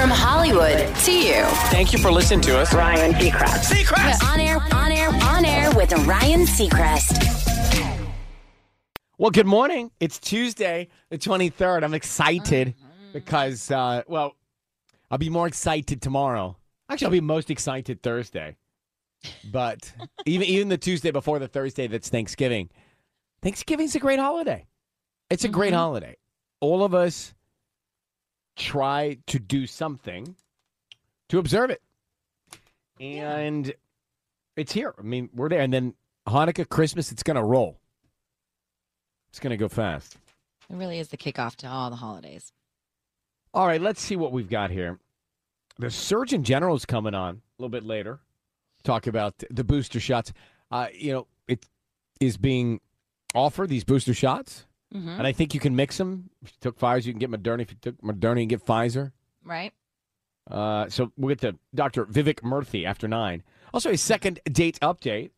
From Hollywood to you. Thank you for listening to us. Ryan Seacrest. Seacrest! On air, on air, on air with Ryan Seacrest. Well, good morning. It's Tuesday, the 23rd. I'm excited because, uh, well, I'll be more excited tomorrow. Actually, I'll be most excited Thursday. But even even the Tuesday before the Thursday that's Thanksgiving, Thanksgiving's a great holiday. It's a great holiday. All of us try to do something to observe it. And it's here. I mean, we're there. And then Hanukkah, Christmas, it's going to roll. It's going to go fast. It really is the kickoff to all the holidays. All right, let's see what we've got here. The Surgeon General is coming on a little bit later. Talk about the booster shots. Uh, you know, it is being offered these booster shots, and I think you can mix them. If you took Pfizer, you can get Moderna. If you took Moderna, you get Pfizer. Right? Uh, so we'll get to Dr. Vivek Murthy after nine. Also, a second date update.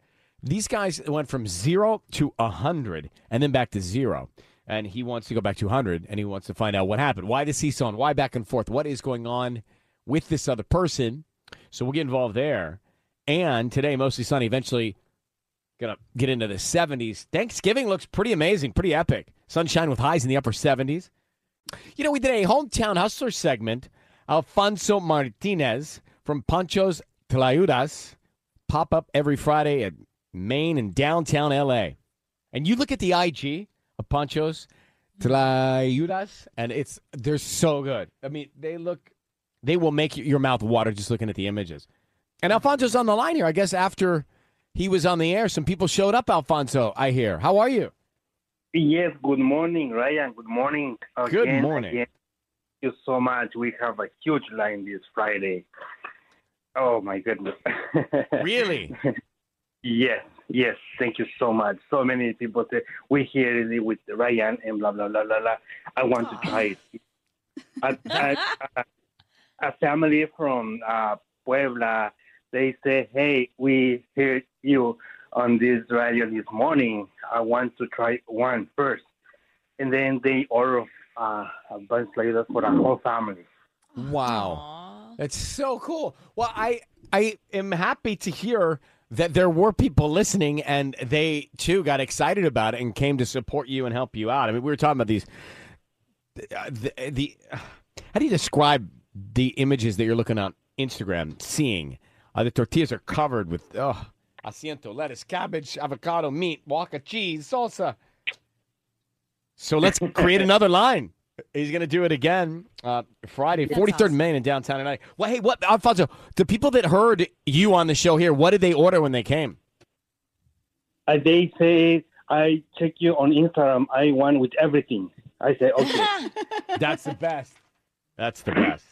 These guys went from zero to a hundred, and then back to zero. And he wants to go back to 100, and he wants to find out what happened. Why the seesaw and why back and forth? What is going on with this other person? So we'll get involved there. And today, mostly sunny. Eventually, gonna get into the 70s. Thanksgiving looks pretty amazing, pretty epic. Sunshine with highs in the upper 70s. You know, we did a hometown hustler segment. Alfonso Martinez from Pancho's Tlayudas pop up every Friday at Main and downtown LA. And you look at the IG of Pancho's Tlayudas, and it's they're so good. I mean, they look they will make your mouth water just looking at the images. And Alfonso's on the line here. I guess after he was on the air, some people showed up. Alfonso, I hear. How are you? Yes, good morning, Ryan. Good morning. Good morning. again. Thank you so much. We have a huge line this Friday. Oh my goodness. Really? yes, yes. Thank you so much. So many people say we hear it with Ryan and blah blah blah blah blah. I want to try it. a, a, a family from uh, Puebla, they say, "Hey, we hear you on this radio this morning. I want to try one first. and then they order uh, a bunch later for the whole family. Wow. That's so cool. Well, I I am happy to hear that there were people listening and they too got excited about it and came to support you and help you out. I mean, we were talking about these uh, the, the how do you describe the images that you're looking on Instagram seeing? Uh, the tortillas are covered with oh, asiento, lettuce, cabbage, avocado, meat, Oaxaca cheese, salsa. So let's create another line. He's going to do it again uh, Friday, That's 43rd awesome. Main in downtown tonight. Well, hey, what, Alfonso, the people that heard you on the show here, what did they order when they came? Uh, they say, I check you on Instagram. I want with everything. I say, okay. That's the best. That's the best.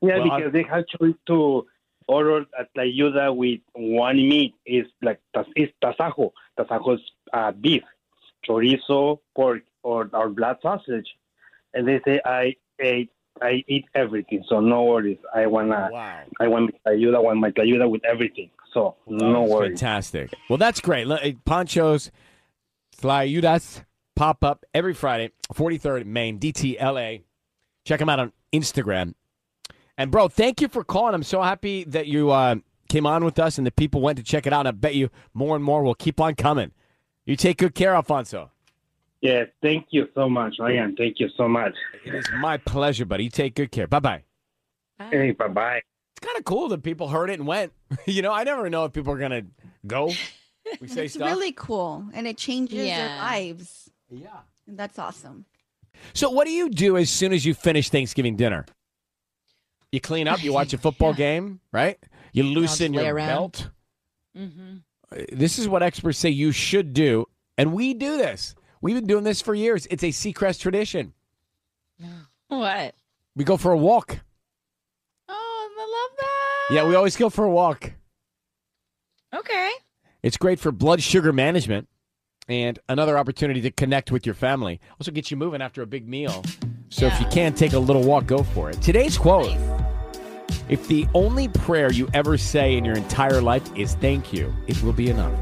yeah, Well, I- because they have choice to order at La Ayuda with one meat. is like, it's tasajo. Tasajo is uh, beef, chorizo, pork, or, or blood sausage. And they say, I ate, I eat everything. So no worries. I wanna, Wow. I want my ayuda, want my ayuda with everything. So no That's worries. Fantastic. Well, that's great. Pancho's, Tlayudas pop up every Friday, 43rd Main, DTLA. Check them out on Instagram. And, bro, thank you for calling. I'm so happy that you uh, came on with us and the people went to check it out. And I bet you more and more will keep on coming. You take good care, Alfonso. Yeah, thank you so much, Ryan. Thank you so much. It is my pleasure, buddy. You take good care. Bye bye. Hey, bye bye. It's kind of cool that people heard it and went. you know, I never know if people are going to go. We say It's stuff. really cool, and it changes their lives. yeah. And that's awesome. So, what do you do as soon as you finish Thanksgiving dinner? You clean up, you watch a football game, right? You loosen your around. belt. Mm-hmm. Uh, This is what experts say you should do, and we do this. We've been doing this for years. It's a Seacrest tradition. What? We go for a walk. Oh, I love that. Yeah, we always go for a walk. Okay. It's great for blood sugar management and another opportunity to connect with your family. Also gets you moving after a big meal. So if you can take a little walk, go for it. Today's quote If the only prayer you ever say in your entire life is thank you, it will be enough.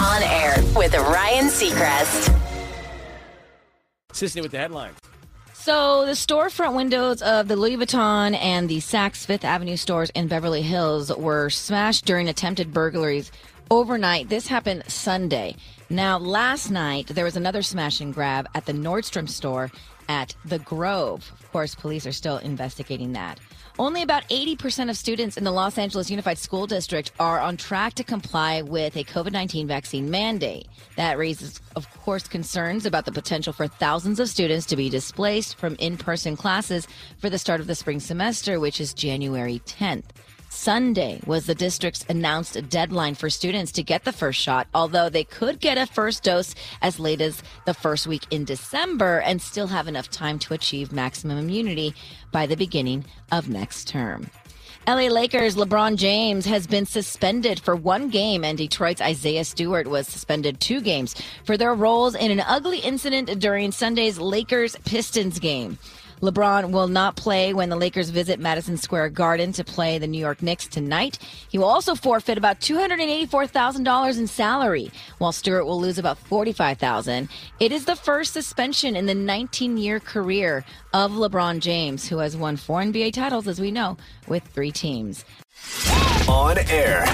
On air with Ryan Seacrest. Sisanie with the headlines. So the storefront windows of the Louis Vuitton and the Saks Fifth Avenue stores in Beverly Hills were smashed during attempted burglaries overnight. This happened Sunday. Now, last night there was another smash and grab at the Nordstrom store at the Grove. Of course, police are still investigating that. Only about 80% of students in the Los Angeles Unified School District are on track to comply with a COVID 19 vaccine mandate. That raises, of course, concerns about the potential for thousands of students to be displaced from in person classes for the start of the spring semester, which is January 10th. Sunday was the district's announced deadline for students to get the first shot, although they could get a first dose as late as the first week in December and still have enough time to achieve maximum immunity by the beginning of next term. LA Lakers LeBron James has been suspended for one game, and Detroit's Isaiah Stewart was suspended two games for their roles in an ugly incident during Sunday's Lakers Pistons game. LeBron will not play when the Lakers visit Madison Square Garden to play the New York Knicks tonight. He will also forfeit about $284,000 in salary, while Stewart will lose about $45,000. It is the first suspension in the 19-year career of LeBron James, who has won four NBA titles, as we know, with three teams. On air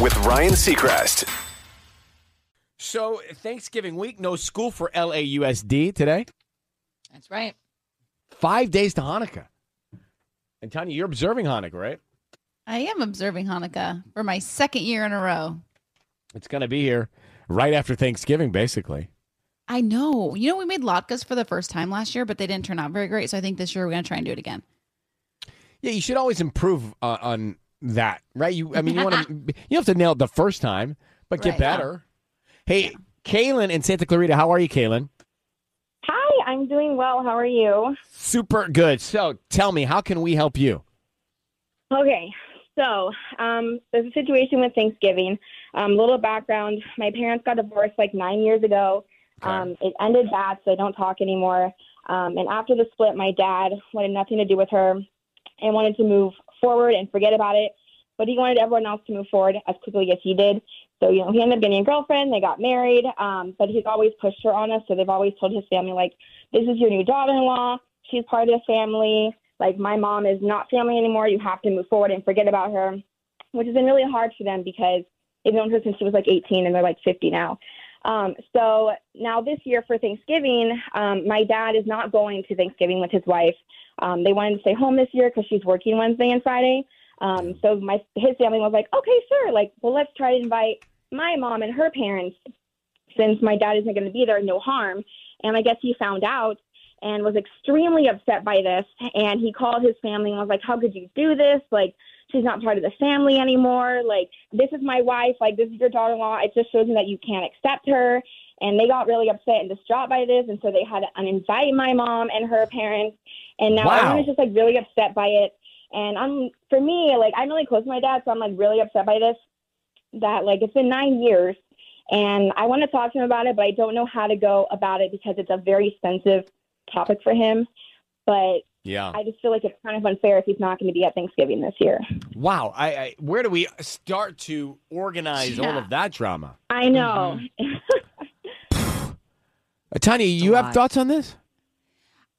with Ryan Seacrest. So, Thanksgiving week, no school for LAUSD today. That's right. Five days to Hanukkah. And Tanya, you're observing Hanukkah, right? I am observing Hanukkah for my second year in a row. It's going to be here right after Thanksgiving, basically. I know. You know, we made latkes for the first time last year, but they didn't turn out very great. So I think this year we're going to try and do it again. Yeah, you should always improve uh, on that, right? You, I mean, you want to, you have to nail it the first time, but get Right, yeah. better. Hey, Kaylin in Santa Clarita, how are you, Kaylin? I'm doing well. How are you? Super good. So, tell me, how can we help you? Okay, so um, there's a situation with Thanksgiving. Um, little background: my parents got divorced like nine years ago. Okay. Um, it ended bad, so they don't talk anymore. Um, and after the split, my dad wanted nothing to do with her and wanted to move forward and forget about it. But he wanted everyone else to move forward as quickly as he did. So, you know, he ended up getting a girlfriend. They got married. Um, but he's always pushed her on us. So they've always told his family, like, this is your new daughter in law. She's part of the family. Like, my mom is not family anymore. You have to move forward and forget about her, which has been really hard for them because they've known her since she was like 18 and they're like 50 now. Um, so now this year for Thanksgiving, um, my dad is not going to Thanksgiving with his wife. Um, they wanted to stay home this year because she's working Wednesday and Friday. Um, so my his family was like, okay, sure, like, well, let's try to invite my mom and her parents since my dad isn't going to be there, no harm. And I guess he found out and was extremely upset by this. And he called his family and was like, how could you do this? Like, she's not part of the family anymore. Like, this is my wife. Like, this is your daughter in law. It just shows me that you can't accept her. And they got really upset and distraught by this. And so they had to uninvite my mom and her parents. And now Wow. everyone is just like really upset by it. And I'm, for me, like, I'm really close to my dad. So I'm like really upset by this that like it's been nine years and I want to talk to him about it, but I don't know how to go about it because it's a very sensitive topic for him. But Yeah. I just feel like it's kind of unfair if he's not going to be at Thanksgiving this year. Wow. I, I where do we start to organize all of that drama? I know. Uh, Tanya, you have lot. thoughts on this?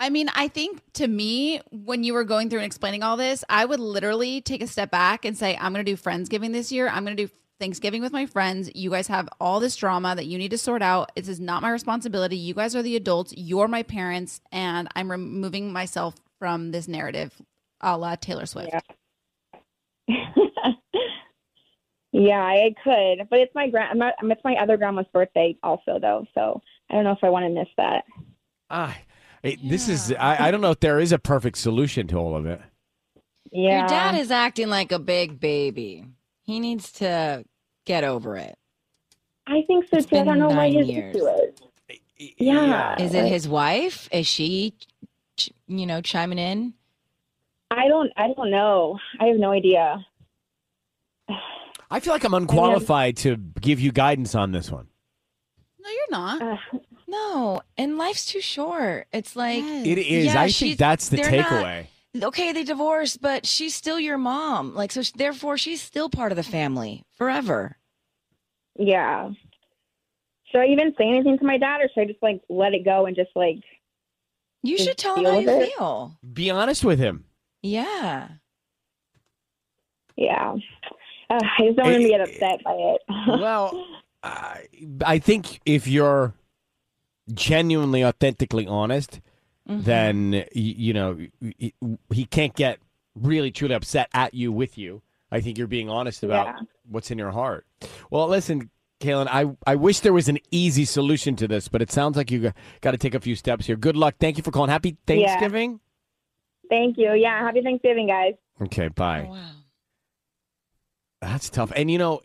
I mean, I think to me, when you were going through and explaining all this, I would literally take a step back and say, I'm going to do Friendsgiving this year. I'm going to do Thanksgiving with my friends. You guys have all this drama that you need to sort out. This is not my responsibility. You guys are the adults. You're my parents. And I'm removing myself from this narrative a la Taylor Swift. Yeah. yeah, I could, but it's my grand. It's my other grandma's birthday also, though. So I don't know if I want to miss that. Ah, hey, this is I, I don't know if there is a perfect solution to all of it. Yeah. Your dad is acting like a big baby. He needs to get over it. I think so It's too. I don't know why nine his years. issue is. Yeah. Is it his wife? Is she, you know, chiming in? I don't. I don't know. I have no idea. I feel like I'm unqualified to give you guidance on this one. No, you're not. Uh, No, and life's too short. It's like, Yes. It is. Yeah, I she- think that's the they're not- takeaway. okay, they divorced, but she's still your mom. Like, so sh- therefore, she's still part of the family forever. Yeah. Should I even say anything to my dad, or should I just like let it go and just like You Just should tell him how you it. feel. Be honest with him. Yeah. Yeah. Uh, I just don't want to get upset by it. well, I, I think if you're genuinely, authentically honest, Mm-hmm. then y- you know he, he can't get really truly upset at you with you. I think you're being honest about Yeah. what's in your heart. Well, listen, Kaylin, I, I wish there was an easy solution to this, but it sounds like you got to take a few steps here. Good luck. Thank you for calling. Happy Thanksgiving. Thank you. Yeah. Happy Thanksgiving, guys. Okay, bye. Oh, wow. That's tough. And you know,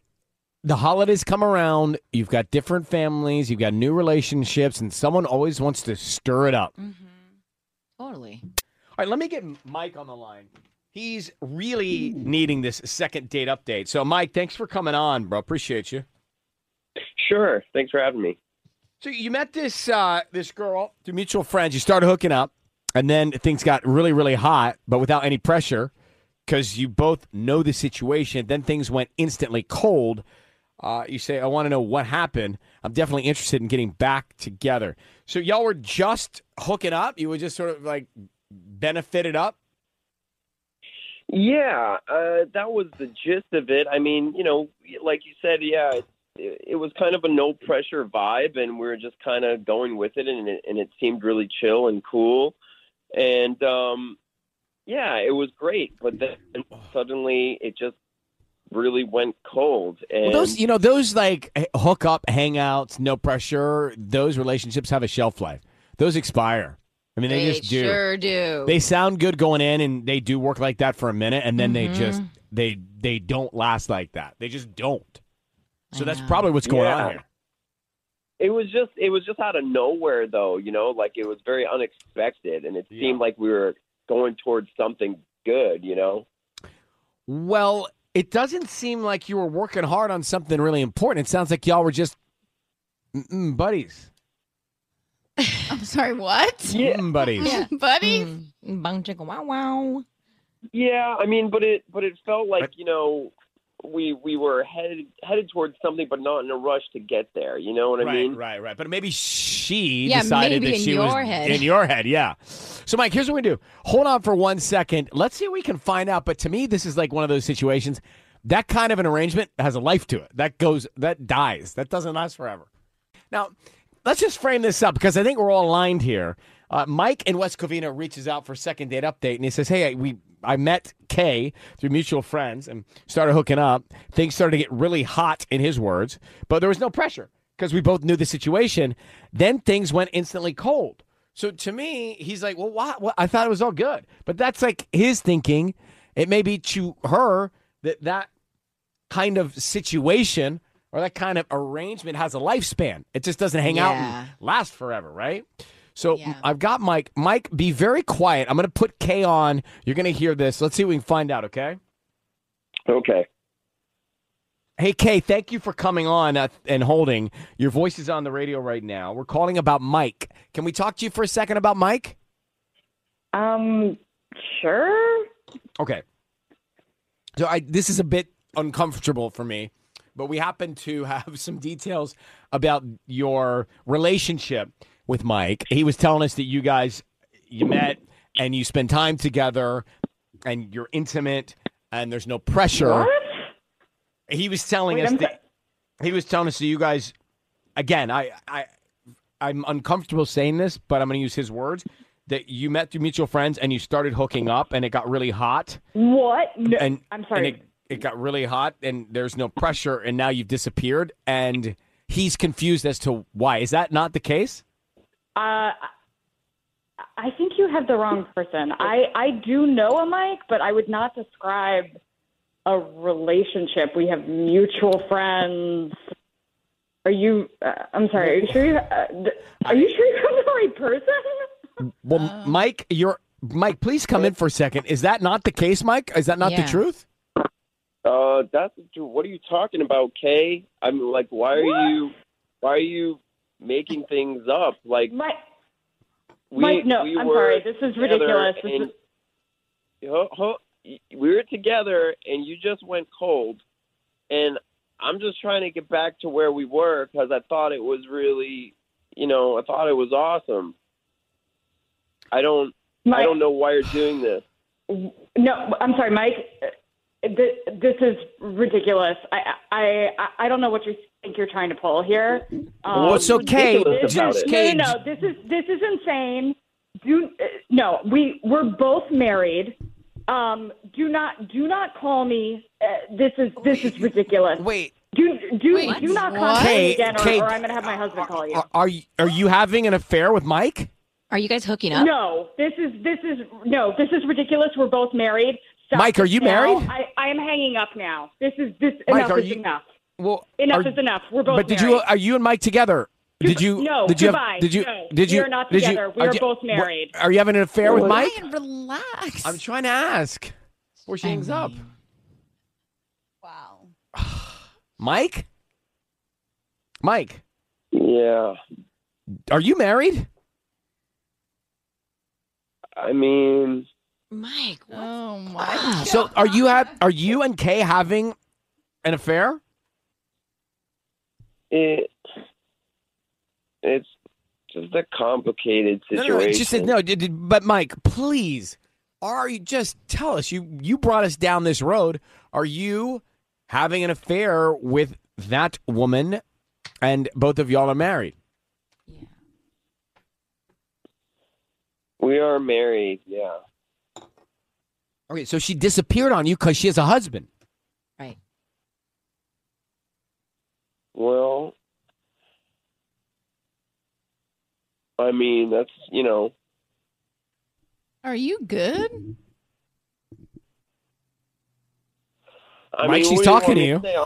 the holidays come around, you've got different families, you've got new relationships, and someone always wants to stir it up. Mm-hmm. Totally. All right, let me get Mike on the line. He's really needing this second date update. So, Mike, thanks for coming on, bro. Appreciate you. Sure. Thanks for having me. So, you met this uh, this girl through mutual friends. You started hooking up, and then things got really, really hot, but without any pressure because you both know the situation. Then things went instantly cold. Uh, you say, I want to know what happened. I'm definitely interested in getting back together. So, y'all were just hooking up? You were just sort of like benefited up? Yeah, uh, that was the gist of it. I mean, you know, like you said, yeah, it, it was kind of a no pressure vibe, and we were just kind of going with it, and it, and it seemed really chill and cool. And um, yeah, it was great. But then suddenly it just really went cold. And Well, those, you know, those like h- hook up, hangouts, no pressure, those relationships have a shelf life. Those expire. I mean, they, They just do. sure do. They sound good going in, and they do work like that for a minute, and then they Mhm. just they they don't last like that. They just don't. So I that's know. probably what's going Yeah. on here. It was just it was just out of nowhere though, you know, like it was very unexpected and it Yeah. seemed like we were going towards something good, you know. Well, it doesn't seem like you were working hard on something really important. It sounds like y'all were just buddies. I'm sorry, what? Yeah. Mm, buddies. Yeah, buddy. Mm. Bang chicka wow wow. Yeah, I mean, but it but it felt like, But- you know, we we were headed headed towards something but not in a rush to get there, you know what I right, mean? right, right. Right. But maybe she Yeah, decided maybe that in she your was head. in your head. Yeah. So, Mike, here's what we do. Hold on for one second. Let's see what we can find out. But to me, this is like one of those situations. That kind of an arrangement has a life to it. That goes. That dies. That doesn't last forever. Now, let's just frame this up because I think we're all aligned here. Uh, Mike in West Covina reaches out for second date update, and he says, "Hey, we I met Kay through mutual friends and started hooking up. Things started to get really hot, in his words, but there was no pressure because we both knew the situation. Then things went instantly cold. So to me, he's like, "Well, what? what? I thought it was all good, but that's like his thinking. It may be to her that that kind of situation." Or that kind of arrangement has a lifespan. It just doesn't hang out and last forever, right? So Yeah. I've got Mike. Mike, be very quiet. I'm going to put Kay on. You're going to hear this. Let's see what we can find out, okay? Okay. Hey, Kay, thank you for coming on uh, and holding. Your voice is on the radio right now. We're calling about Mike. Can we talk to you for a second about Mike? Um, sure. Okay. So I this is a bit uncomfortable for me, but we happen to have some details about your relationship with Mike. He was telling us that you guys you met and you spend time together and you're intimate and there's no pressure. What? He was telling Wait, us I'm that he was telling us that you guys again, I I I'm uncomfortable saying this, but I'm going to use his words that you met through mutual friends and you started hooking up and it got really hot What? No, and I'm sorry. it, it got really hot and there's no pressure and now you've disappeared and he's confused as to why is that not the case Uh, I think you have the wrong person. I, I do know a Mike, but I would not describe a relationship. We have mutual friends. Are you? Uh, I'm sorry. Are you sure? You, uh, th- are you sure you have the right person? well mike you're mike please come in for a second is that not the case mike is that not Yeah. the truth Uh that's what are you talking about, Kay? I'm like why are you why are you making things up? Like Mike. we Mike, no. we I'm sorry. This is ridiculous. This and- is, Ho- ho- we were together and you just went cold and i'm just trying to get back to where we were because i thought it was really you know i thought it was awesome I don't. I don't know why you're doing this. No, I'm sorry, Mike. Th- This is ridiculous. I I I- I don't know what you think you're trying to pull here. Um, Well, it's okay. ridiculous This is, no, no, no. This is this is insane. Do uh, no. We we're both married. Um, do not do not call me. Uh, this is this is ridiculous. Wait. Do do Wait, do not call contact me Kate, again, or, Kate, or I'm going to have my husband call you. Are, are you are you having an affair with Mike? Are you guys hooking up? No, this is this is no, this is ridiculous. We're both married. Stop Mike, are you now. married? I, I am hanging up now. This is this Mike, enough are is you- enough. Well, Enough are- is enough. We're both But did you are you and Mike together? Did you? No, Did you goodbye. have? Did you? No, did you? we are not did you- together. We are you- both what- married. Are you having an affair with Mike? Ryan, relax. I'm trying to ask. Before she hangs up. wow. Mike. Mike, Yeah. are you married? I mean, Mike, what? Oh my. So are you have? Are you and Kay having an affair? it. It's just a complicated No, situation. no, it's just no. did- did- But Mike, please, are you just tell us? You you brought us down this road. Are you having an affair with that woman, and both of y'all are married? Yeah. We are married. Yeah. Okay, so she disappeared on you because she has a husband. Right. Well, I mean, that's you know. Are you good? I Mike, mean, she's talking to you. say?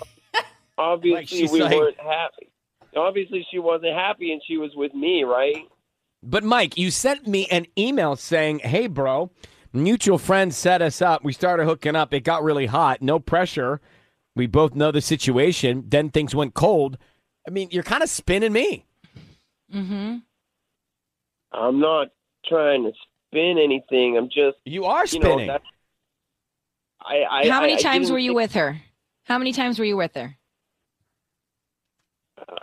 Obviously, she's we like- weren't happy. Obviously, she wasn't happy, and she was with me, right? But Mike, you sent me an email saying, "Hey, bro, mutual friends set us up. We started hooking up. It got really hot. No pressure. We both know the situation. Then things went cold. I mean, you're kind of spinning me. Mm-hmm. I'm not trying to spin anything. I'm just You are you know. spinning. I, I, How many I- I times didn't were you think- with her? How many times were you with her?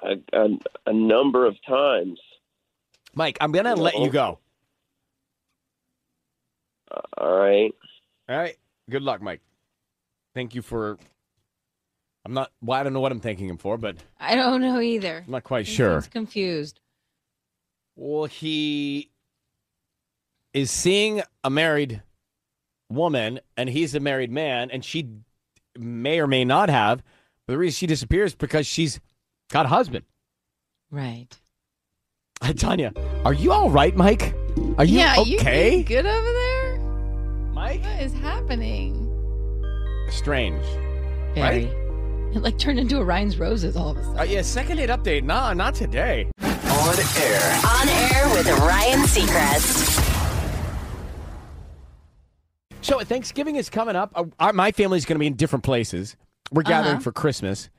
A, a, a number of times. Mike, I'm gonna let you go. Uh, all right. All right. Good luck, Mike. Thank you for. I'm not. Well, I don't know what I'm thanking him for, but I don't know either. I'm not quite He sure. confused. Well, he is seeing a married woman, and he's a married man, and she may or may not have. But the reason she disappears is because she's got a husband. Right. Tanya, are you all right, Mike? Are you yeah, you okay? you good over there? Mike? What is happening? Strange. Very. It like turned into a Ryan's Roses all of a sudden. Uh, yeah, second date update. Nah, not today. On air. On air with Ryan Seacrest. So Thanksgiving is coming up. Uh, our, my family's going to be in different places. We're gathering Uh-huh. for Christmas.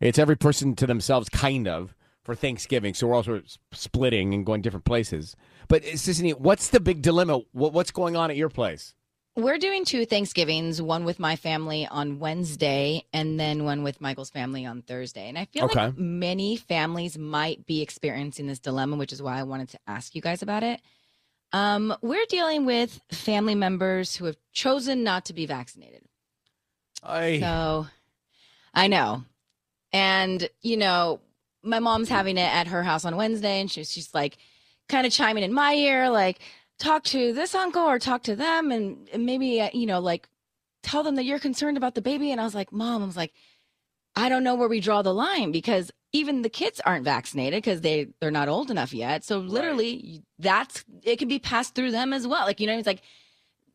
It's every person to themselves, kind of, for Thanksgiving. So we're also s- splitting and going different places. But uh, Sisanie, what's the big dilemma? What, what's going on at your place? We're doing two Thanksgivings, one with my family on Wednesday and then one with Michael's family on Thursday. And I feel Okay. like many families might be experiencing this dilemma, which is why I wanted to ask you guys about it. Um, we're dealing with family members who have chosen not to be vaccinated. I So I know. And, you know, my mom's having it at her house on Wednesday, and she's she's like kind of chiming in my ear, like, talk to this uncle or talk to them, and, and maybe, uh, you know, like tell them that you're concerned about the baby. And I was like, Mom, I was like, I don't know where we draw the line because even the kids aren't vaccinated because they they're not old enough yet. So literally, that's it can be passed through them as well. Like you know, it's like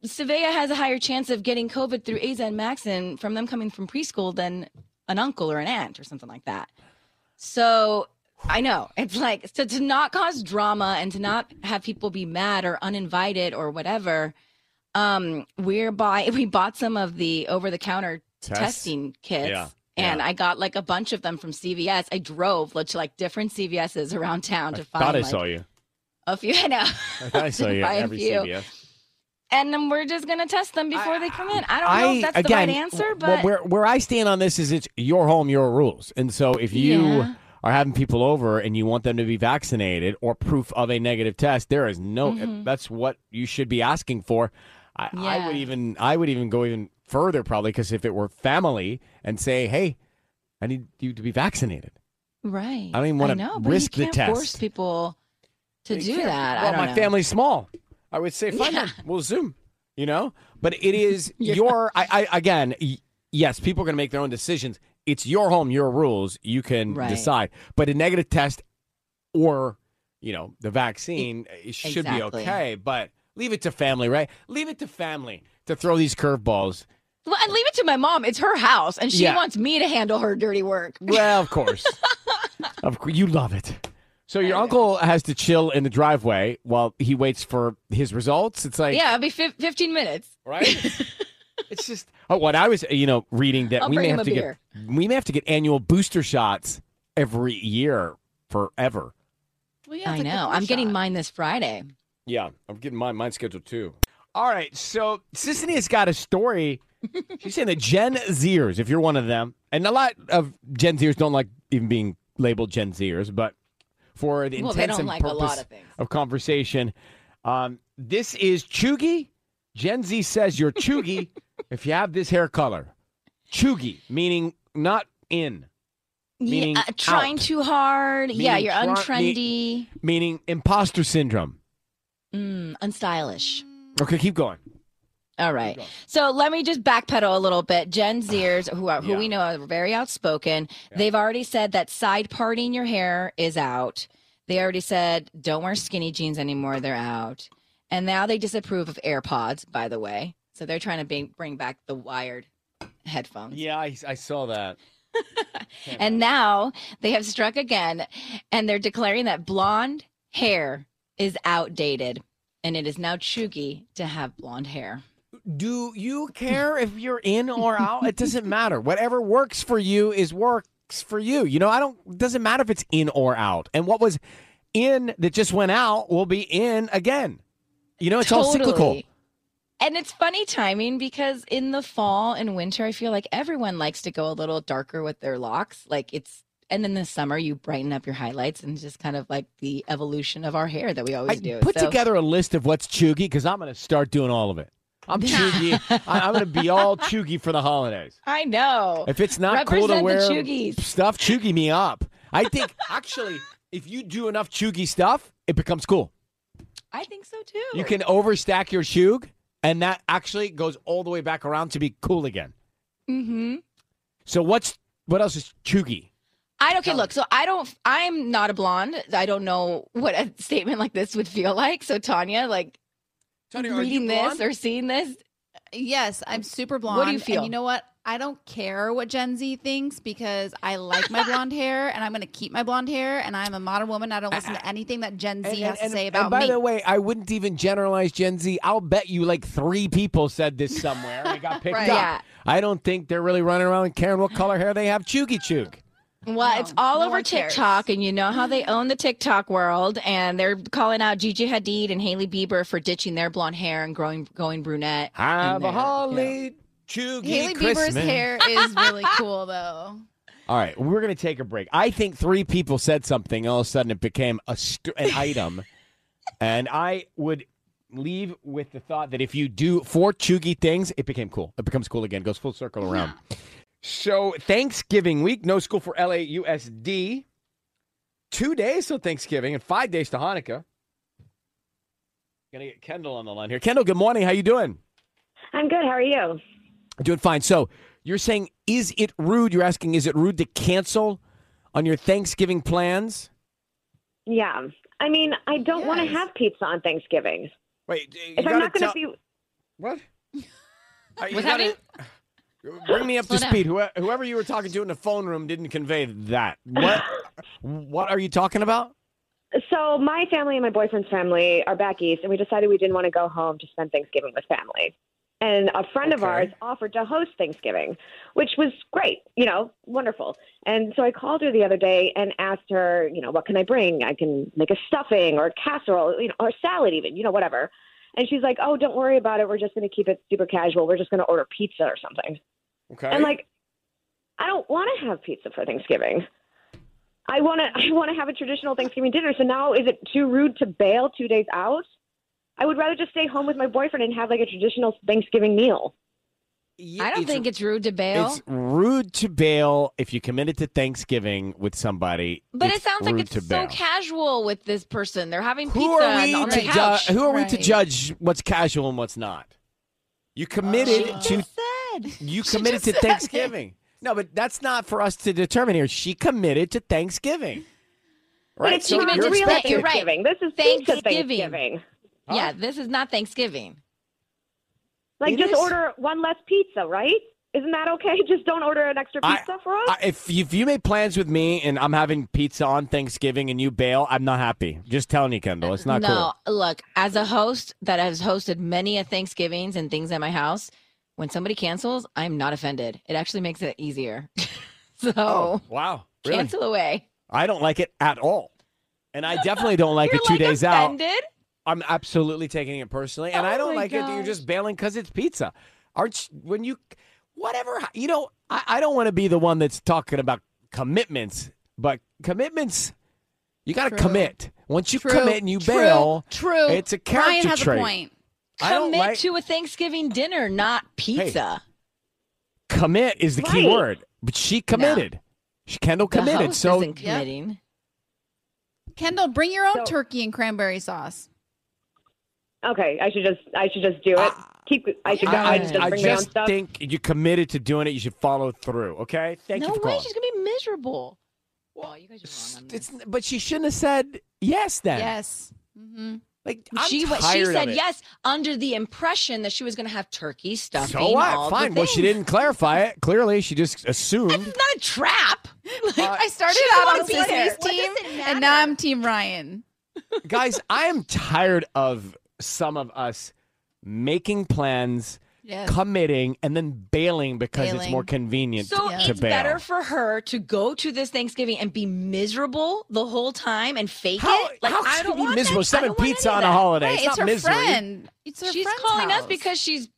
Savea has a higher chance of getting COVID through AZ and Maxon from them coming from preschool than an uncle or an aunt or something like that. So I know it's like so to not cause drama and to not have people be mad or uninvited or whatever. Um, we're buy we bought some of the over the counter testing kits. Yeah, And yeah. I got like a bunch of them from CVS. I drove like, to like different CVSs around town to I find thought I like, saw you. a few. I know. I thought I saw you at every few. CVS. And then we're just gonna test them before they come in. I don't know if that's again, the right answer, but where where I stand on this is it's your home, your rules, and so if you Yeah. Are having people over and you want them to be vaccinated or proof of a negative test, there is no. Mhm. That's what you should be asking for. I, I would even I would even go even further probably because if it were family and say, hey, I need you to be vaccinated. Right. I don't even wanna know, risk the test. Force people to You do can't- that. I Well, don't my know. family's small. I would say, fine, Yeah. then, we'll Zoom. You know, but it is your. I, I again, y- yes, people are going to make their own decisions. It's your home, your rules. You can Right. decide. But a negative test or you know the vaccine it should be okay. But leave it to family, right? Leave it to family to throw these curveballs. Well, and leave it to my mom. It's her house, and she Yeah. wants me to handle her dirty work. Well, of course, of course, you love it. So your uncle has to chill in the driveway while he waits for his results. It's like yeah, it'll be fif- 15 minutes. right? it's just oh, what I was you know reading that I'll we may have to beer. get we may have to get annual booster shots every year forever. Well, yeah, I it's like the know. I'm getting mine this Friday. Yeah, I'm getting mine mine scheduled too. All right, so Sisanie has got a story. She's saying that Gen Zers, if you're one of them, and a lot of Gen Zers don't like even being labeled Gen Zers, but for the Well, they intents and like a lot purpose of of conversation, um, this is cheugy. Gen Z says you're cheugy if you have this hair color. Cheugy, meaning not in, Meaning yeah, uh, trying out. too hard. yeah, you're untrendy, meaning imposter syndrome. mm, unstylish. Okay, keep going. All right. So let me just backpedal a little bit. Gen Zers, who are, who Yeah. we know are very outspoken, they've already said that side parting your hair is out. They already said don't wear skinny jeans anymore. They're out. And now they disapprove of AirPods, by the way. So they're trying to bring, bring back the wired headphones. Yeah, I, I saw that. And now they have struck again and they're declaring that blonde hair is outdated and it is now cheugy to have blonde hair. Do you care if you're in or out? It doesn't matter. Whatever works for you is works for you. You know, I don't it doesn't matter if it's in or out. And what was in that just went out will be in again. You know, it's all cyclical. And it's funny timing because in the fall and winter, I feel like everyone likes to go a little darker with their locks. Like it's, and then the summer, you brighten up your highlights and just kind of like the evolution of our hair that we always I do. put So- together a list of what's cheugy because I'm going to start doing all of it. I'm cheugy. I, I'm going to be all cheugy for the holidays. I know. If it's not cool to wear stuff, cheugy me up. I think actually, if you do enough cheugy stuff, it becomes cool. I think so too. You can overstack your shug, and that actually goes all the way back around to be cool again. Mm-hmm. So what's what else is cheugy? I don't okay. Look, so I don't. I'm not a blonde. I don't know what a statement like this would feel like. So Tanya, like Tanya, are you reading this or seeing this, Yes, I'm super blonde. What do you feel? And you know what? I don't care what Gen Z thinks because I like my blonde hair and I'm going to keep my blonde hair. And I'm a modern woman. I don't listen to uh-uh. anything that Gen Z has to say about and by me. the way, I wouldn't even generalize Gen Z. I'll bet you like three people said this somewhere and got picked Right. up. Yeah. I don't think they're really running around caring what color hair they have. Cheugy chug. Well, No, it's all no over one cares. TikTok, and you know how they own the TikTok world, and they're calling out Gigi Hadid and Hailey Bieber for ditching their blonde hair and growing going brunette. Have And a they're, you know, holly cheugy Haley Christmas. Bieber's hair is really cool, though. All right, we're going to take a break. I think three people said something, all of a sudden it became a st- an item. and I would leave with the thought that if you do four cheugy things, it became cool. It becomes cool again, goes full circle around. So, Thanksgiving week, no school for LAUSD. Two days till Thanksgiving and five days to Hanukkah. Gonna get Kendall on the line here. Kendall, good morning. How you doing? I'm good. How are you? Doing fine. So you're saying, is it rude? You're asking, is it rude to cancel on your Thanksgiving plans? Yeah. I mean, I don't want to have pizza on Thanksgiving. Wait, you If I'm not going to tell- be what? You What's gotta- Bring me up to Slow down. speed. Whoever, whoever you were talking to in the phone room didn't convey that. What? what are you talking about? So my family and my boyfriend's family are back east, and we decided we didn't want to go home to spend Thanksgiving with family. And a friend of ours offered to host Thanksgiving, which was great, you know, wonderful. And so I called her the other day and asked her, you know, what can I bring? I can make a stuffing or a casserole, you know, or salad even, you know, whatever. And she's like, "Oh, don't worry about it. We're just going to keep it super casual. We're just going to order pizza or something." Okay. And like, I don't want to have pizza for Thanksgiving. I want to I want to have a traditional Thanksgiving dinner. So now is it too rude to bail two days out? I would rather just stay home with my boyfriend and have like a traditional Thanksgiving meal. I don't think it's rude to bail. It's rude to bail if you committed to Thanksgiving with somebody. But it sounds like it's so bail. casual with this person. They're having pizza Who are we on the to couch. ju- who are we to judge what's casual and what's not? You committed. She to just said. you committed to said it. Thanksgiving. No, but that's not for us to determine here. She committed to Thanksgiving. But Right? it's So not you're real expected- You're right. This is pizza Thanksgiving. Thanksgiving. Yeah, this is not Thanksgiving. Like It just is. order one less pizza, right? Isn't that okay? Just don't order an extra I- pizza for us. I, if, you- if you made plans with me and I'm having pizza on Thanksgiving and you bail, I'm not happy. Just telling you, Kendall. It's not no, cool. look, as a host that has hosted many a Thanksgivings and things at my house, when somebody cancels, I'm not offended. It actually makes it easier. so Oh, wow. Really? cancel away. I don't like it at all. And I definitely don't like it two like days out. Offended? I'm absolutely taking it personally, and I Oh don't my like it that you're just bailing because it's pizza. Aren't you, when you, whatever you know? I, I don't want to be the one that's talking about commitments, but commitments, you got to commit. Once you True. commit and you True. bail, True. it's a character Ryan has trait. a point. I don't Commit like to a Thanksgiving dinner, not pizza. commit is the key word, but she committed. She Kendall The committed, host so isn't Yep. committing. Kendall, bring your own So- turkey and cranberry sauce. Okay, I should just I should just do it. Keep. I should. go I, I, I, just I bring my own just stuff. think you're committed to doing it. You should follow through. Okay, thank no you for way, calling. she's gonna be miserable. Well, you guys are wrong on. It's, but she shouldn't have said yes then. Yes. Mm-hmm. Like I'm she wa- tired she of said it. yes under the impression that she was going to have turkey stuffing. So what? all Fine. Well, she didn't clarify it. Clearly, she just assumed. It's not a trap. Like, I started she out on be Sisanie's team, and now? I'm Team Ryan. Guys, I am tired of some of us making plans, Yes. committing, and then bailing because it's more convenient So to it's bail. better for her to go to this Thanksgiving and be miserable the whole time and fake How, it. Like how I can don't you be want miserable? that. Seven pizza on a holiday. Right, it's, it's not her misery. friend. It's her She's friend's calling us because she's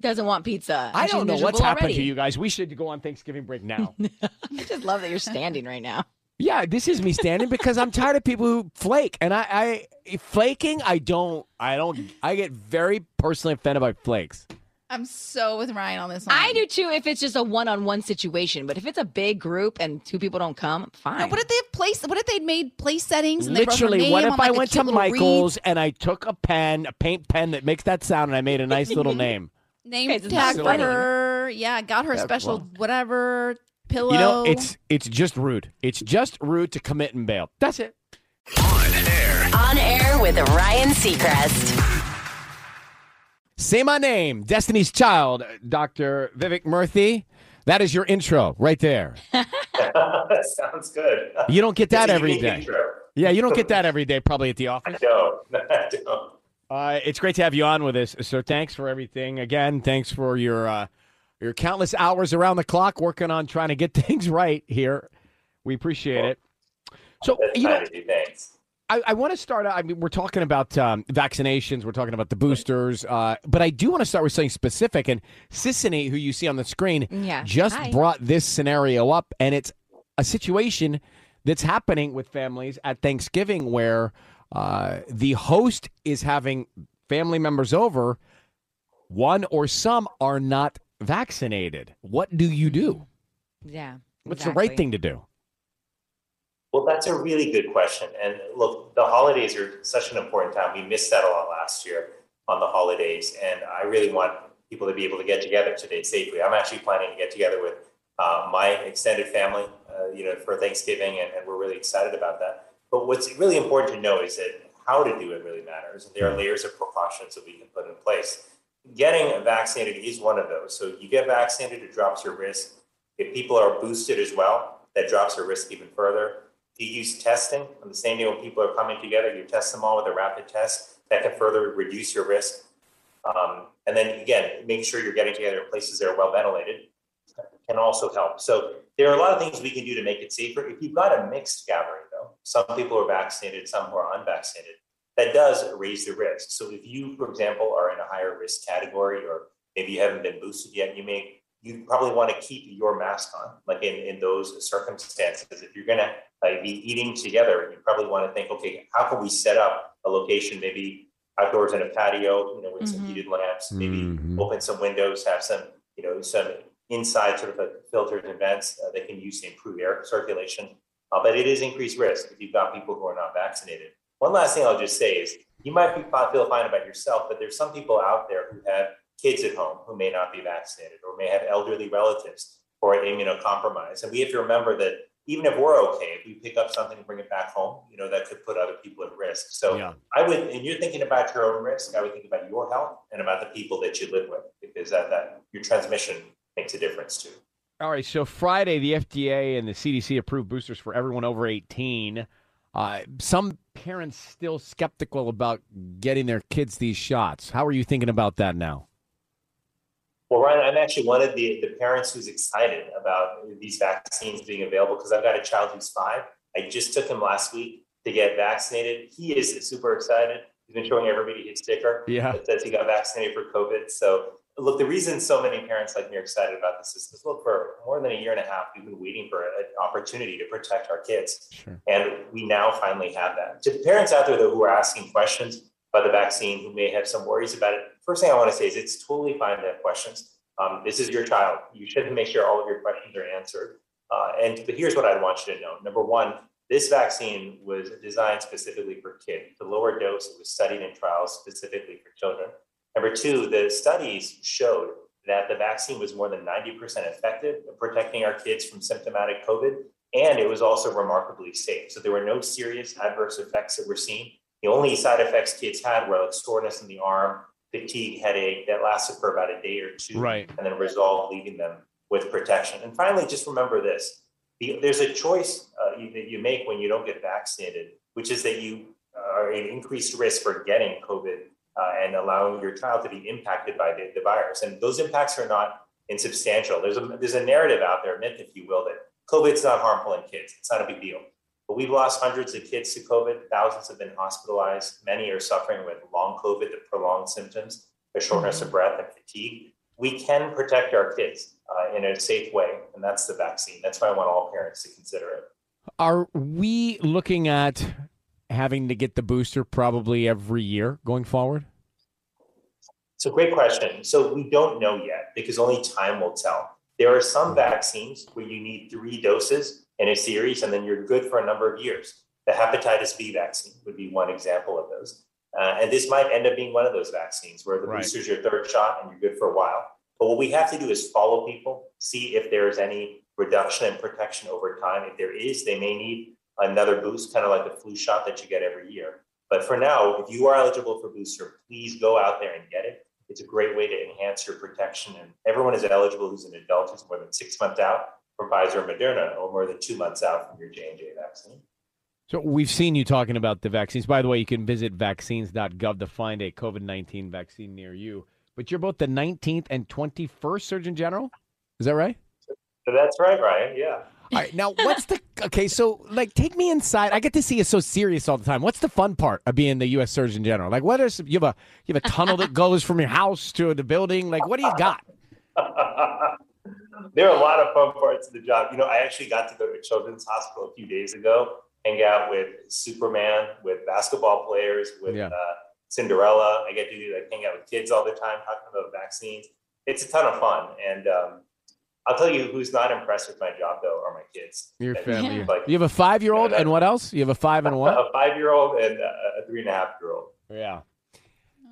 doesn't want pizza. I don't know what's miserable happened to you guys. We should go on Thanksgiving break now. I just love that you're standing right now. Yeah, this is me standing because I'm tired of people who flake, and I, I flaking. I don't, I don't, I get very personally offended by flakes. I'm so with Ryan on this one. I do too if it's just a one-on-one situation, but if it's a big group and two people don't come, fine. No, what if they have place? What if they'd made place settings? And they Literally, name what if on, like, I a went to little wreath? Michael's and I took a pen, a paint pen that makes that sound, and I made a nice little name? name Okay, it's tag for her? Yeah, got her a Yeah, special well. whatever pillow. You know, it's it's just rude. It's just rude to commit and bail. That's it. On air On air with Ryan Seacrest. Say my name, Destiny's Child, Dr. Vivek Murthy. That is your intro right there. Sounds good. You don't get that It's a every unique day. intro. Yeah, you don't get that every day, probably at the office. I don't. I don't. Uh, it's great to have you on with us, sir. Thanks for everything. Again, thanks for your uh, your countless hours around the clock working on trying to get things right here. We appreciate it. So, you know, kind of you. Thanks. I, I want to start out. I mean, we're talking about um, vaccinations, we're talking about the boosters, uh, but I do want to start with something specific. And Sisanie, who you see on the screen, Yeah. just Hi. brought this scenario up, and it's a situation that's happening with families at Thanksgiving where uh, the host is having family members over. One or some are not vaccinated. What do you do? yeah. What's the right thing to do? Well, that's a really good question. And look, the holidays are such an important time. We missed that a lot last year on the holidays. And I really want people to be able to get together today safely. I'm actually planning to get together with uh, my extended family, uh, you know, for Thanksgiving, and, and we're really excited about that. But what's really important to know is that how to do it really matters. And there are layers of precautions that we can put in place. Getting vaccinated is one of those. So you get vaccinated, it drops your risk. If people are boosted as well, that drops your risk even further. If you use testing on the same day when people are coming together, you test them all with a rapid test, that can further reduce your risk. Um, and then again, make sure you're getting together in places that are well ventilated can also help. So there are a lot of things we can do to make it safer. If you've got a mixed gathering, though, some people are vaccinated, some who are unvaccinated, that does raise the risk. So if you, for example, are in a higher risk category, or maybe you haven't been boosted yet, you may you probably want to keep your mask on, like in, in those circumstances. If you're going to like, be eating together, you probably want to think, okay, how can we set up a location, maybe outdoors in a patio, you know, with some Mhm. heated lamps, maybe Mhm. open some windows, have some, you know, some inside sort of like filters and vents uh, that can use to improve air circulation. Uh, but it is increased risk if you've got people who are not vaccinated. One last thing I'll just say is you might be, feel fine about yourself, but there's some people out there who have kids at home who may not be vaccinated or may have elderly relatives who are immunocompromised. And we have to remember that even if we're okay, if we pick up something and bring it back home, you know, that could put other people at risk. So Yeah. I would, and you're thinking about your own risk, I would think about your health and about the people that you live with, because that, that your transmission makes a difference too. All right, so Friday, the FDA and the CDC approved boosters for everyone over 18. Uh, some parents still skeptical about getting their kids these shots. How are you thinking about that now? Well, Ryan, I'm actually one of the, the parents who's excited about these vaccines being available because I've got a child who's five. I just took him last week to get vaccinated. He is super excited. He's been showing everybody his sticker Yeah. that says he got vaccinated for COVID. So, look, the reason so many parents like me are excited about this is because, look, for more than a year and a half, we've been waiting for an opportunity to protect our kids. Sure. And we now finally have that. To the parents out there, though, who are asking questions about the vaccine, who may have some worries about it, first thing I want to say is it's totally fine to have questions. Um, this is your child. You should make sure all of your questions are answered. Uh, and but here's what I'd want you to know. Number one, this vaccine was designed specifically for kids. The lower dose was studied in trials specifically for children. Number two, the studies showed that the vaccine was more than 90% effective at protecting our kids from symptomatic COVID, and it was also remarkably safe. So there were no serious adverse effects that were seen. The only side effects kids had were like soreness in the arm, fatigue, headache that lasted for about a day or two, Right. and then resolved, leaving them with protection. And finally, just remember this: the, there's a choice uh, you, that you make when you don't get vaccinated, which is that you are at increased risk for getting COVID uh, and allowing your child to be impacted by the, the virus. And those impacts are not insubstantial. There's a there's a narrative out there, myth, if you will, that COVID's not harmful in kids. It's not a big deal. But we've lost hundreds of kids to COVID. Thousands have been hospitalized. Many are suffering with long COVID, the prolonged symptoms, the shortness of breath and fatigue. We can protect our kids uh, in a safe way, and that's the vaccine. That's why I want all parents to consider it. Are we looking at having to get the booster probably every year going forward? It's a great question. So we don't know yet because only time will tell. There are some vaccines where you need three doses in a series, and then you're good for a number of years. The hepatitis B vaccine would be one example of those. Uh, and this might end up being one of those vaccines where the Right. booster's your third shot and you're good for a while. But what we have to do is follow people, see if there's any reduction in protection over time. If there is, they may need another boost, kind of like the flu shot that you get every year. But for now, if you are eligible for booster, please go out there and get it. It's a great way to enhance your protection. And everyone is eligible who's an adult who's more than six months out from Pfizer or Moderna, or more than two months out from your J and J vaccine. So we've seen you talking about the vaccines. By the way, you can visit vaccines.gov to find a COVID 19 vaccine near you. But you're both the 19th and 21st Surgeon General? Is that right? So that's right, Ryan. Yeah. All right. Now, what's the. Okay, so, like, take me inside. I get to see you so serious all the time. What's the fun part of being the U.S. Surgeon General? Like, what is. You have a, you have a tunnel that goes from your house to the building. Like, what do you got? there are a lot of fun parts of the job. You know, I actually got to go to Children's Hospital a few days ago, hang out with Superman, with basketball players, with Yeah. uh, Cinderella. I get to do like hang out with kids all the time, talking about vaccines. It's a ton of fun, and um, I'll tell you who's not impressed with my job though are my kids. Your And, family. like You have a five year old, and what else? You have a five and what? a five-year-old and uh, a three and a half-year-old. Yeah.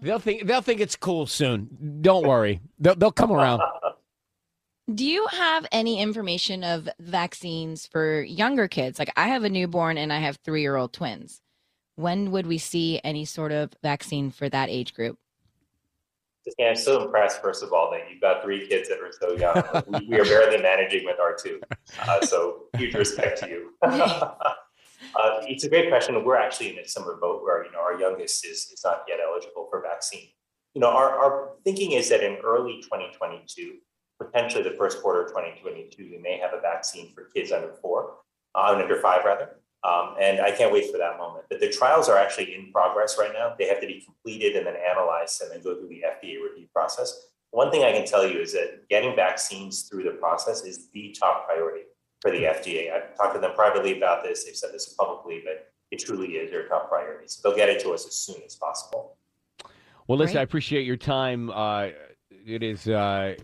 They'll think they'll think it's cool soon. Don't worry. They'll they'll come around. Do you have any information of vaccines for younger kids? Like I have a newborn and I have three year old twins. When would we see any sort of vaccine for that age group? Yeah, I'm so impressed, first of all, that you've got three kids that are so young. we, we are barely managing with our two. Uh, so huge respect to you. uh, it's a great question. We're actually in a similar boat where, you know, our youngest is, is not yet eligible for vaccine. You know, our, our thinking is that in early 2022, potentially the first quarter of 2022, we may have a vaccine for kids under four, uh, under five rather. Um, and I can't wait for that moment. But the trials are actually in progress right now. They have to be completed and then analyzed and then go through the FDA review process. one thing I can tell you is that getting vaccines through the process is the top priority for the FDA. I've talked to them privately about this. They've said this publicly, but it truly is their top priority. So they'll get it to us as soon as possible. Well, listen, Great. I appreciate your time. Uh, it is uh,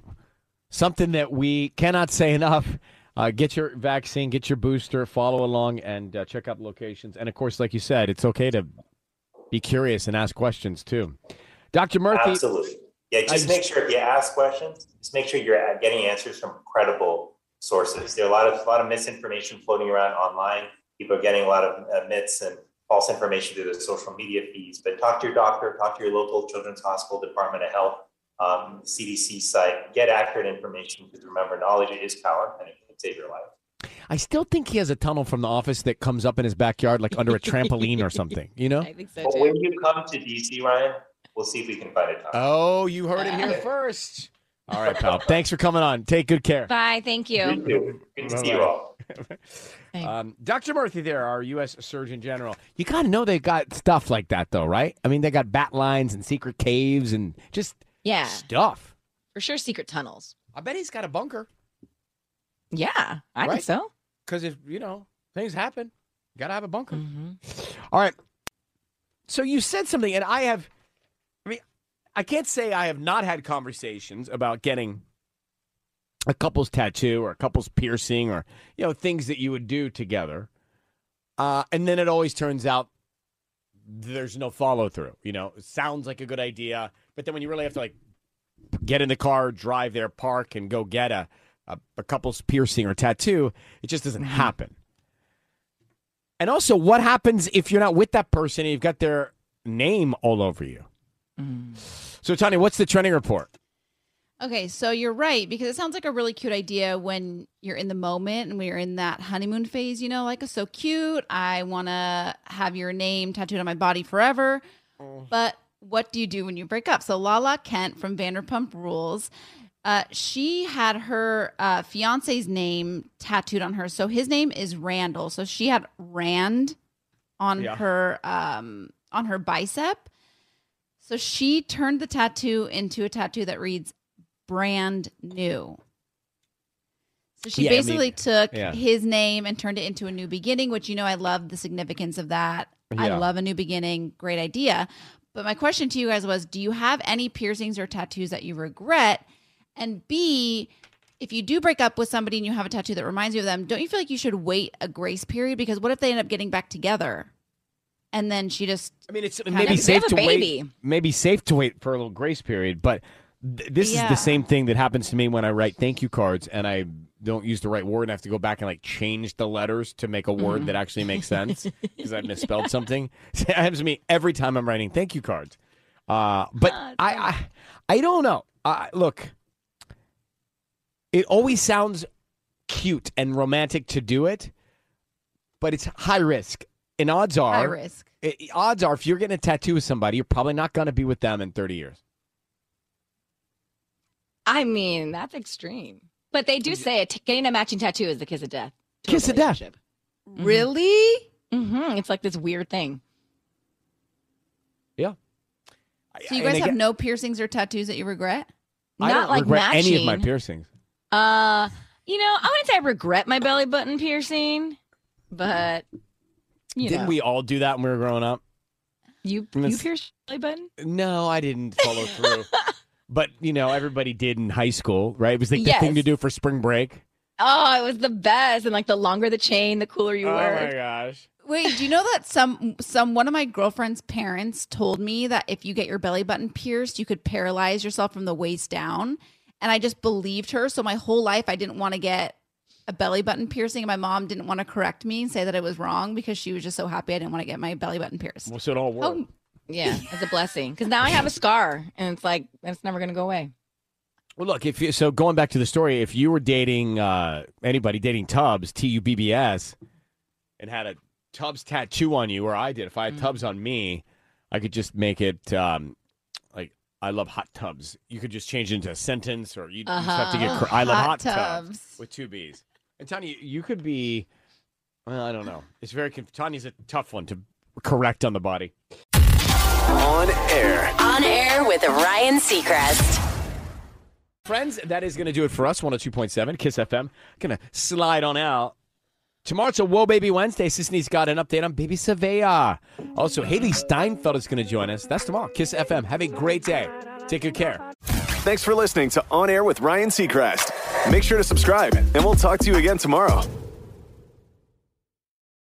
something that we cannot say enough. Uh, get your vaccine, get your booster, follow along, and uh, check out locations. And of course, like you said, it's okay to be curious and ask questions too. Dr. Murthy, Absolutely. Yeah, just I- make sure if you ask questions, just make sure you're getting answers from credible sources. There are a lot of a lot of misinformation floating around online. People are getting a lot of uh, myths and false information through the social media feeds. But talk to your doctor, talk to your local Children's Hospital, Department of Health, um, CDC site. Get accurate information because remember, knowledge is power, and save your life. I still think he has a tunnel from the office that comes up in his backyard, like under a trampoline or something. You know? I think so But when you come to DC, Ryan, we'll see if we can find a time. Oh, you heard it here first. All right, pal. Thanks for coming on. Take good care. Bye. Thank you. Good to see you all. Um, Dr. Murthy, there, our U.S. Surgeon General. You got to know they got stuff like that, though, right? I mean, they got bat lines and secret caves and just Yeah. stuff. For sure, secret tunnels. I bet he's got a bunker. Yeah, I Right? think so. Because if, you know, things happen, you got to have a bunker. Mm-hmm. All right. So you said something, and I have, I mean, I can't say I have not had conversations about getting a couple's tattoo or a couple's piercing or, you know, things that you would do together. Uh, and then it always turns out there's no follow through. You know, it sounds like a good idea, but then when you really have to like get in the car, drive there, park, and go get a, a, a couple's piercing or tattoo, it just doesn't mm-hmm. happen. And also, what happens if you're not with that person and you've got their name all over you? Mm. So, Tanya, what's the trending report? Okay, so you're right because it sounds like a really cute idea when you're in the moment and when you're in that honeymoon phase, you know, like it's so cute. I want to have your name tattooed on my body forever. Oh. But what do you do when you break up? So Lala Kent from Vanderpump Rules, uh, she had her uh, fiance's name tattooed on her. So his name is Randall. So she had Rand on Yeah. her um, on her bicep. So she turned the tattoo into a tattoo that reads brand new. So she Yeah, I mean- basically took yeah. his name and turned it into a new beginning, which you know I love the significance of that. I love a new beginning. Great idea. But my question to you guys was do you have any piercings or tattoos that you regret? And B, if you do break up with somebody and you have a tattoo that reminds you of them, don't you feel like you should wait a grace period? Because what if they end up getting back together? And then she just I mean, it's maybe safe to wait. Maybe safe to wait for a little grace period, but th- this is the same thing that happens to me when I write thank you cards and I don't use the right word and I have to go back and like change the letters to make a word Mhm. that actually makes sense because I misspelled something. it happens to me every time I'm writing thank you cards. Uh, but I, I, I don't know. I look, it always sounds cute and romantic to do it, but it's high risk. And odds are High risk. i- odds are if you're getting a tattoo with somebody, you're probably not going to be with them in 30 years. I mean, that's extreme. But they do say it, getting a matching tattoo is the kiss of death. Kiss of death. relationship. Really? Mm-hmm. It's like this weird thing. Yeah. So you and guys have again- no piercings or tattoos that you regret? I Not don't like regret any of my piercings. Uh, you know, I wouldn't say I regret my belly button piercing, but you know Didn't know, we all do that when we were growing up? you And you it's- pierced your belly button? No, I didn't follow through. but you know, everybody did in high school, right? It was like the thing to do for spring break. Oh, it was the best. And like the longer the chain, the cooler you oh were. Oh my gosh! Wait, do you know that some some one of my girlfriend's parents told me that if you get your belly button pierced, you could paralyze yourself from the waist down, and I just believed her. So my whole life, I didn't want to get a belly button piercing, and my mom didn't want to correct me and say that it was wrong because she was just so happy I didn't want to get my belly button pierced. Well, so it all worked. Oh, yeah, it's a blessing because now I have a scar, and it's like it's never gonna go away. Well, look, if you, so, going back to the story, if you were dating uh, anybody dating Tubbs, T U B B S, and had a Tubbs tattoo on you, or I did, if I had Mm. Tubbs on me, I could just make it um, like I love hot tubs. You could just change it into a sentence, or you, you just have to get Uh-huh. cr- I love hot, Hot tubs. tubs. with two B's. And Tanya, you could be. Well, I don't know. It's very conf- Tanya's a tough one to correct on the body. On air. On air with Ryan Seacrest. Friends, that is going to do it for us. 102.7 Kiss FM. Going to slide on out. Tomorrow it's a Whoa Baby Wednesday. Sisanie's got an update on Baby Surveyor. Also, Hailee Steinfeld is going to join us. That's tomorrow. Kiss FM. Have a great day. Take good care. Thanks for listening to On Air with Ryan Seacrest. Make sure to subscribe, and we'll talk to you again tomorrow.